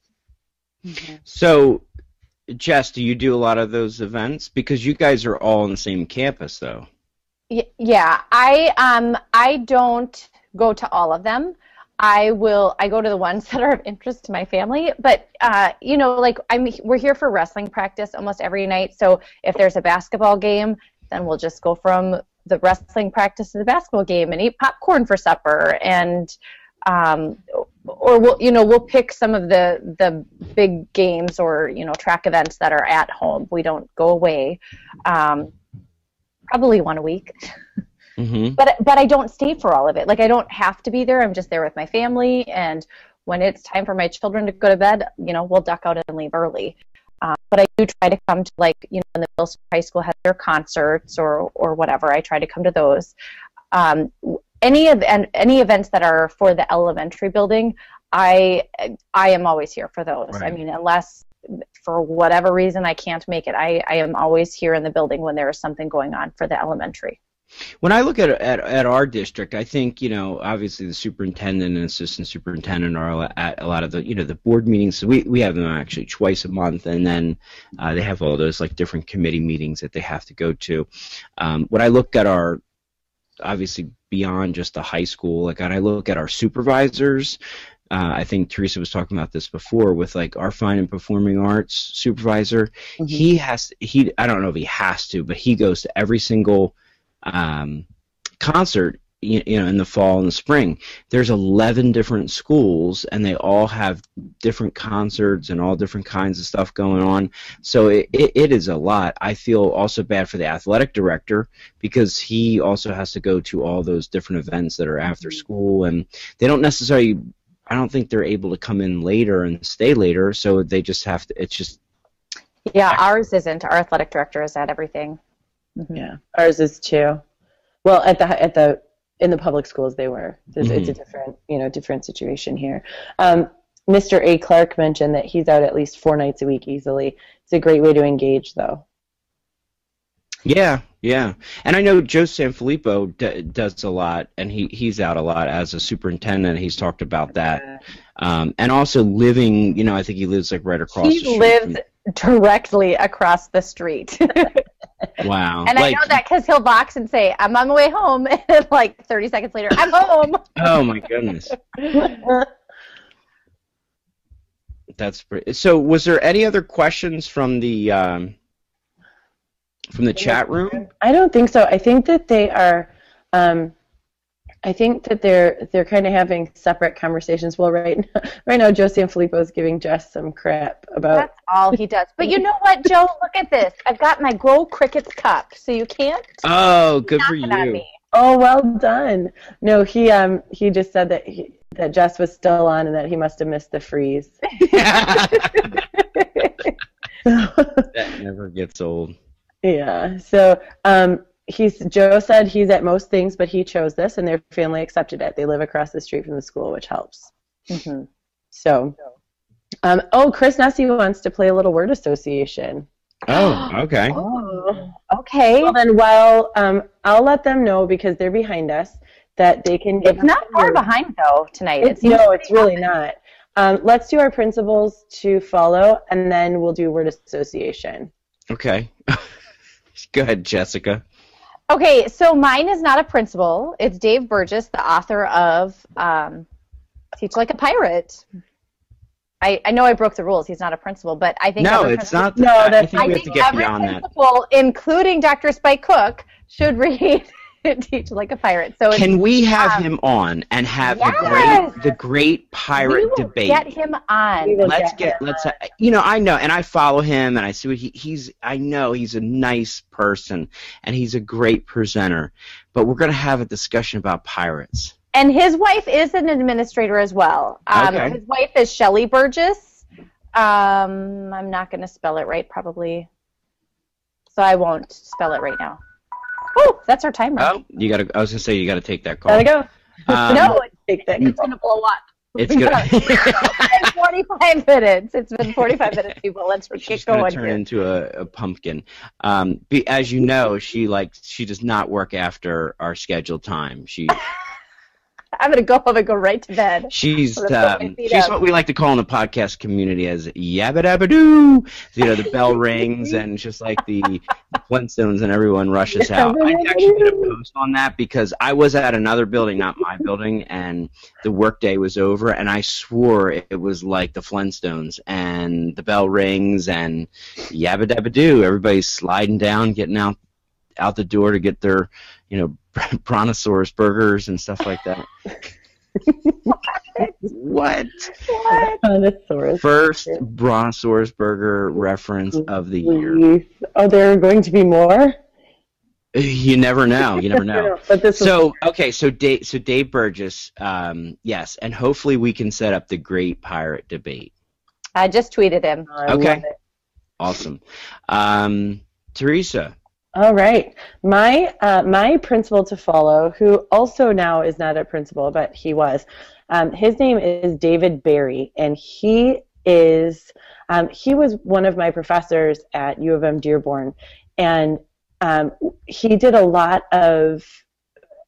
So, Jess, do you do a lot of those events? Because you guys are all on the same campus, though. Y- Yeah, I um I don't go to all of them. I will I go to the ones [LAUGHS] that are of interest to my family, but uh, you know, like I'm we're here for wrestling practice almost every night. So if there's a basketball game, then we'll just go from the wrestling practice to the basketball game and eat popcorn for supper and um, or we'll you know we'll pick some of the the big games or you know track events that are at home. We don't go away. Um, probably one a week [LAUGHS] Mm-hmm. but but I don't stay for all of it. Like I don't have to be there. I'm just there with my family, and when it's time for my children to go to bed, you know, we'll duck out and leave early. But I do try to come to like you know, when the middle high school has their concerts or or whatever. I try to come to those. Um, any of and any events that are for the elementary building, I I am always here for those. I mean, unless for whatever reason I can't make it, I I am always here in the building when there is something going on for the elementary. When I look at, at at our district, I think you know obviously the superintendent and assistant superintendent are at a lot of the you know the board meetings. So we we have them actually twice a month, and then uh, they have all those like different committee meetings that they have to go to. Um, when I look at our obviously beyond just the high school, like when I look at our supervisors. Uh, I think Theresa was talking about this before with like our fine and performing arts supervisor. He has he I don't know if he has to, but he goes to every single um, concert you, you know in the fall and the spring there's 11 different schools and they all have different concerts and all different kinds of stuff going on so it, it, it is a lot i feel also bad for the athletic director because he also has to go to all those different events that are after school and they don't necessarily I don't think they're able to come in later and stay later, so they just have to. It's just Yeah, ours isn't. Our athletic director is at everything. Mhm. Yeah, ours is too. Well, at the at the in the public schools they were. It's, it's a different you know different situation here. Um, Mr. A. Clark mentioned that he's out at least four nights a week easily. It's a great way to engage, though. yeah, yeah. And I know Joe Sanfilippo d- does a lot, and he he's out a lot as a superintendent. He's talked about that, um, and also living. You know, I think he lives like right across. the He street lives directly across the street. [LAUGHS] From, wow. And I know that because he'll vox and say, I'm on my way home. [LAUGHS] And like 30 seconds later, I'm home. Oh my goodness. That's pretty. So, was there any other questions from the um, from the chat room? I don't think so. I think that they are. Um, I think that they're they're kind of having separate conversations. Well, right now, [LAUGHS] right now, Joe Sanfilippo is giving Jess some crap about. That's all he does. But you know what, Joe? Look at this. I've got my Grow Crickets cup, so you can't Oh, good for it on you. me. Oh, well done. No, he um he just said that he, that Jess was still on and that he must have missed the freeze. [LAUGHS] that never gets old. [LAUGHS] Yeah. So um, he's Joe said he's at most things, but he chose this, and their family accepted it. They live across the street from the school, which helps. Mhm. So, um, oh, Chris Nesi wants to play a little word association. Oh, okay. [GASPS] Oh, okay. Well, then, while um, I'll let them know because they're behind us that they can. give It's not far words. behind though tonight. It's, seems no, it's really not. Um, let's do our principals to follow, and then we'll do word association. Okay. [LAUGHS] Go ahead, Jessica. Okay, so mine is not a principal. It's Dave Burgess, the author of um, Teach Like a Pirate. I, I know I broke the rules. He's not a principal, but I think No, every it's principal- not. No, I- I think I we have think to get every beyond that. principal, including Dr. Spike Cook, should read [LAUGHS] Teach Like a Pirate. So Can we have um, him on and have the great the great we pirate will debate? get him on. Let's get get him let's you know I know and I follow him and I see what he, he's I know he's a nice person and he's a great presenter but we're gonna have a discussion about pirates And his wife is an administrator as well. Um, Okay. His wife is Shelley Burgess. Um, I'm not going to spell it right, probably. So I won't spell it right now. Oh, that's our timer. oh you gotta I was gonna say you gotta take that call Gotta go. Um, no, Take that. it's going to blow up. it's gonna It's [LAUGHS] been 45 minutes. It's been 45 [LAUGHS] minutes, people. Let's she's get gonna going turn here. into a, a pumpkin um be, as you know she like she does not work after our scheduled time she [LAUGHS] I'm going to go home and go right to bed. She's Let's put my um, she's up. what we like to call in the podcast community as yabba dabba doo. You know, the bell [LAUGHS] rings and it's just like the, the Flintstones and everyone rushes out. I actually did a post on that because I was at another building, not my building, and the workday was over, and I swore it was like the Flintstones and the bell rings and yabba dabba doo. Everybody's sliding down, getting out out the door to get their, you know, [LAUGHS] brontosaurus burgers and stuff like that. what? Brontosaurus. First brontosaurus burger reference of the year. Please. Oh, there are going to be more. You never know. You never know. [LAUGHS] but this was So okay, so Dave, so Dave Burgess, um, yes, and hopefully we can set up the great pirate debate. I just tweeted him. I okay. Awesome, um, Theresa. All right. My uh, my principal to follow, who also now is not a principal, but he was. Um, his name is David Barry, and he is um, he was one of my professors at U of M Dearborn, and um, he did a lot of.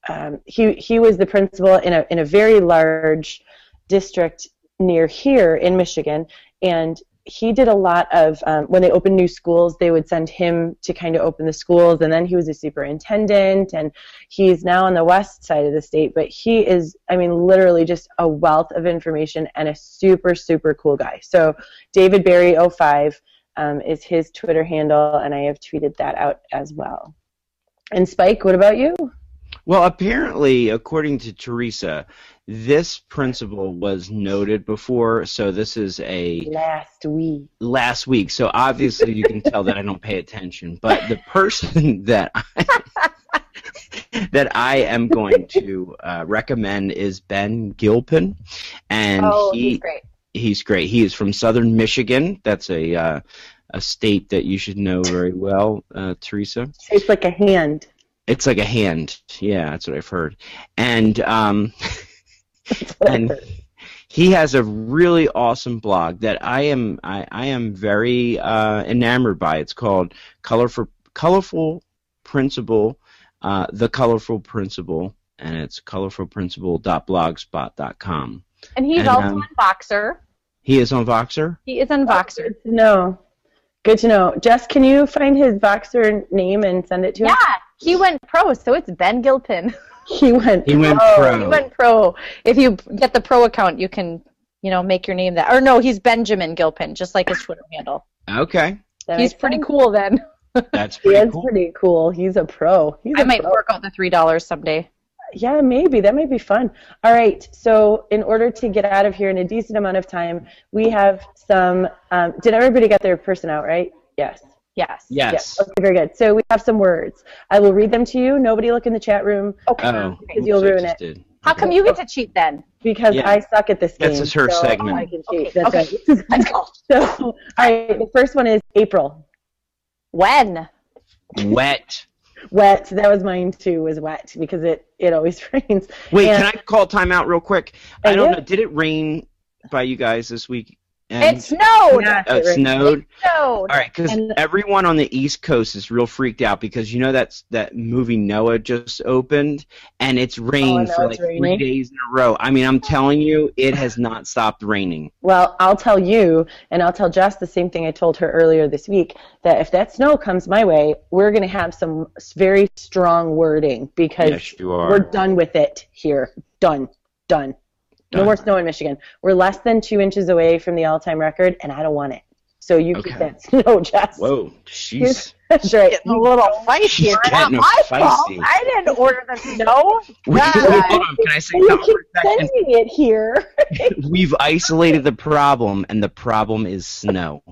Um, he he was the principal in a in a very large district near here in Michigan, and he did a lot of um, when they opened new schools they would send him to kind of open the schools and then he was a superintendent and he's now on the west side of the state but he is i mean literally just a wealth of information and a super super cool guy. So david barry 05 um, is his twitter handle and i have tweeted that out as well. And spike what about you? Well, apparently, according to Theresa, this principal was noted before, so this is a last week last week. So obviously, you can tell that I don't pay attention. But the person [LAUGHS] that I, [LAUGHS] that I am going to uh, recommend is Ben Gilpin, and oh, he he's great. he's great. He is from Southern Michigan. That's a uh, a state that you should know very well, uh, Theresa. It's like a hand. It's like a hand. Yeah, that's what I've heard. And um, [LAUGHS] and he has a really awesome blog that I am I, I am very uh, enamored by. It's called Colorful Colorful Principal, uh, the Colorful Principal, and it's colorfulprincipal.blogspot.com. And he's And, also um, on Voxer. He is on Voxer. He is on Voxer. Good to. Good to know. Jess, can you find his Voxer name and send it to Yeah, us? Yeah, he went pro, so it's Ben Gilpin. [LAUGHS] He went. He went pro. pro. He went pro. If you get the pro account, you can, you know, make your name that. Or no, he's Benjamin Gilpin, just like his Twitter handle. Okay, That he's pretty sense. cool then. [LAUGHS] that's He pretty is cool. pretty cool. He's a pro. He's I a might pro. fork out the three dollars someday. Yeah, maybe. That might be fun. All right. So, in order to get out of here in a decent amount of time, we have some. Um, did everybody get their person out, right? Yes. Yes. Yes. Okay, very good. So, we have some words. I will read them to you. Nobody look in the chat room Okay. Oh, Because you'll ruin it. did. How come you get to cheat then? because Yeah. I suck at this game. That's just her so segment. I can cheat. Okay, That's okay. right. [LAUGHS] Let's go. [LAUGHS] So, all right. The first one is April. When? Wet. Wet. That was mine too. Was wet because it it always [LAUGHS] rains. Wait, And- can I call timeout real quick? Oh, I don't yeah. know. Did it rain by you guys this week? And- It snowed. Yeah, uh, Oh, it it rained. snowed. Snowed. All right, because everyone on the East Coast is real freaked out because you know that's that movie Noah just opened and it's oh, rained know, for like three raining. days in a row. I mean, I'm telling you, it has not stopped raining. Well, I'll tell you, and I'll tell Jess the same thing I told her earlier this week that if that snow comes my way, we're going to have some very strong wording because Yes, you are. we're done with it here. Done. Done. No more snow in Michigan. We're less than two inches away from the all time record, and I don't want it. So you keep Okay. that [LAUGHS] snow, Jess. Whoa, jeez. [LAUGHS] That's right. Getting a little feisty. She's getting not my fault. I didn't order the snow. [LAUGHS] Wait, wait, hold on. Can I say You keep for a second? sending it here. We've isolated the problem, and the problem is snow.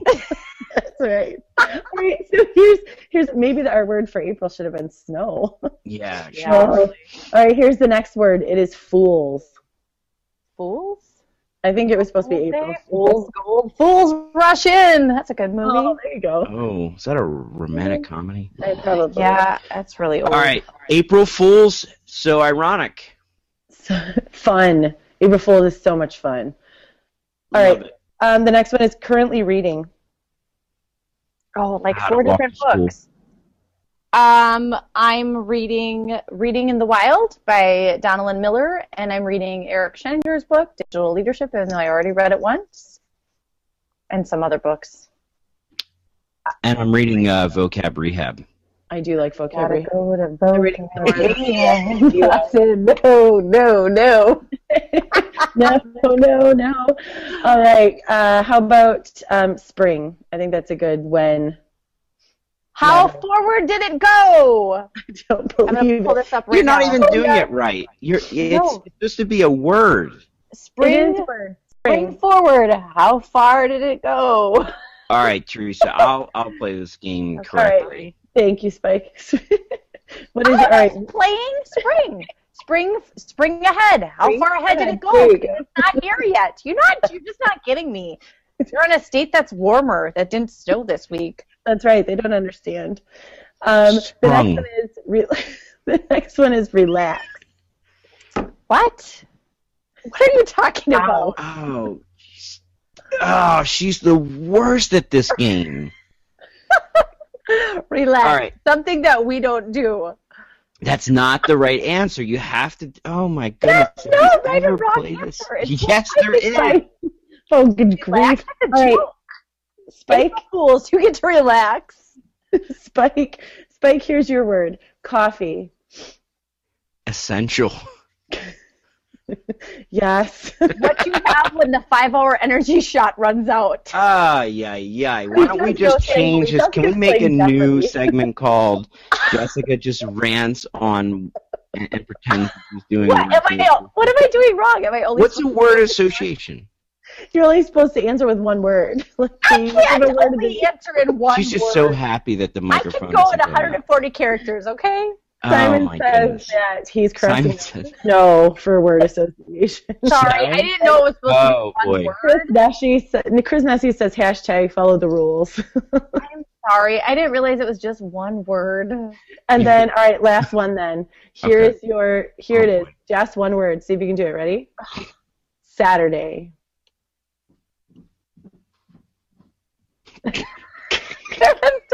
That's right. All right. So here's here's maybe the, our word for April should have been snow. Yeah. Yeah. Well, all right. Here's the next word. It is fools. Fools? I think it was supposed to be April Fools. Fools. Fools rush in. That's a good movie. Oh, there you go. Oh, is that a romantic comedy? I probably Yeah, that's really old. All right, April Fools. So ironic. [LAUGHS] fun. April Fools is so much fun. All Love right. it. Um, the next one is currently reading. Oh, like How four different to School. books. Um, I'm reading Reading in the Wild by Donalyn Miller, and I'm reading Eric Sheninger's book, Digital Leadership, even though I already read it once, and some other books. And I'm reading uh, Vocab Rehab. I do like Gotta vocabulary. go to I'm reading vocab. [LAUGHS] I said no, no, no. [LAUGHS] no, no, no. All right. Uh, how about um, spring? I think that's a good when. How No. forward did it go? [LAUGHS] I don't I'm believe pull it. this up right You're not now. even oh, doing it right. You're it's, No. it's supposed to be a word. It Spring, is word. spring Spring. forward. How far did it go? [LAUGHS] All right, Theresa, I'll I'll play this game That's correctly. Thank you, Spike. [LAUGHS] what is I it? All right. playing spring. Spring, spring ahead. How Spring far ahead did it go? Go. It's not here yet. You're not. You're just not getting me. If you're in a state that's warmer that didn't snow this week. That's right. They don't understand. Um, the next one is re- [LAUGHS] the next one is relax. What? What are you talking about? Oh, she's- oh, she's the worst at this [LAUGHS] game. Relax. All right. Something that we don't do. That's not the right answer. You have to. Oh my goodness! There's no right or wrong answer. Yes, there is. Spike. Oh, good Relax. grief! That's a All right. joke. Spike, Fools, you get to relax. [LAUGHS] Spike, Spike. Here's your word: coffee. Essential. [LAUGHS] Yes. [LAUGHS] What you have when the five-hour energy shot runs out. Ah, yeah, yeah. Why don't we just don't change this? Can we make say a new segment called Jessica just rants on and, and pretends she's doing? What am I? What am I doing wrong? Am I only? What's a word association? You're only supposed to answer with one word. [LAUGHS] Like, I can't have a word only answer in one She's just word. so happy that the microphone I microphone. can go in isn't going 140 characters. Okay. Oh Simon oh says goodness. that he's Simon correcting says, no for word association. Sorry, I didn't know it was supposed Oh, to be oh, one boy. word. Chris Nesi, sa- Chris Nesi says hashtag follow the rules. [LAUGHS] I'm sorry, I didn't realize it was just one word. and then, all right, last one then. [LAUGHS] Here Okay. is your, here oh it Oh, is. boy. Just one word. See if you can do it. Ready? [SIGHS] Saturday.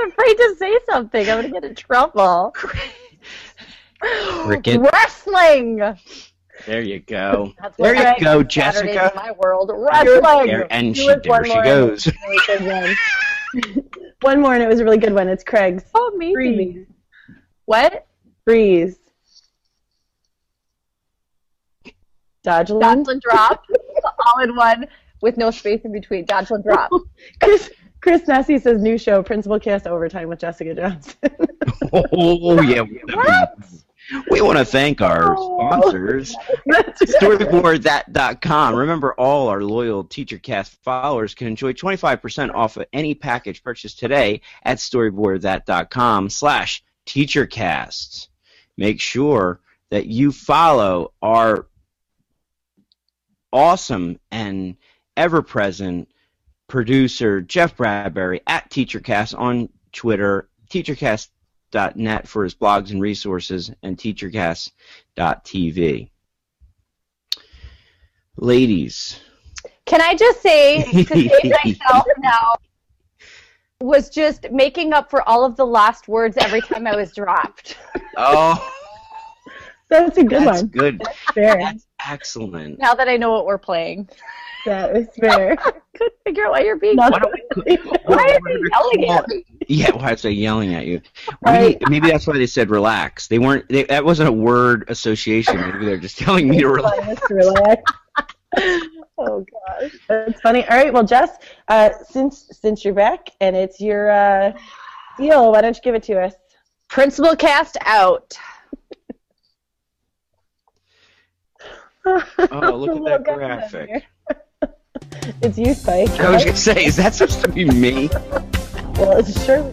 I'm afraid to say something. I'm gonna get in trouble. [LAUGHS] Cricket. Wrestling. There you go. That's There you I- go, Saturdays Jessica. in my world. Wrestling. There, and she, it there she goes. [LAUGHS] Really [LAUGHS] one. one more, and it was a really good one. It's Craig's. Oh, me. Freeze. What? Freeze. Dodgeland. Dodge and drop. All in one with no space in between. Dodge and drop. Chris, Chris Nesi says new show, Principal Cast Overtime with Jessica Johnson. [LAUGHS] Oh, yeah. [LAUGHS] What? We want to thank our sponsors. StoryboardThat.com. Remember, all our loyal TeacherCast followers can enjoy 25% off of any package purchased today at StoryboardThat.com slash TeacherCast. Make sure that you follow our awesome and ever-present producer, Jeff Bradbury, at TeacherCast on Twitter, TeacherCast.net for his blogs and resources, and TeacherCast.tv. Ladies, Can I just say [LAUGHS] to save myself now was just making up for all of the lost words every time I was dropped. [LAUGHS] oh, That's a good that's one. good. Fair. That's excellent. Now that I know what we're playing. That is fair. [LAUGHS] Couldn't figure out why you're being [LAUGHS] Why we, Why are they yelling at me? Yeah, why is they yelling at you? Right. We, maybe that's why they said relax. They weren't. They, that wasn't a word association. Maybe they're just telling me to relax. Just relax. [LAUGHS] oh gosh, that's funny. All right, well, Jess, uh, since since you're back and it's your uh, deal, why don't you give it to us? Principal cast out. Oh, look at that guy graphic. It's you, Spike. I was gonna say, is that supposed to be me? Well, it's sure.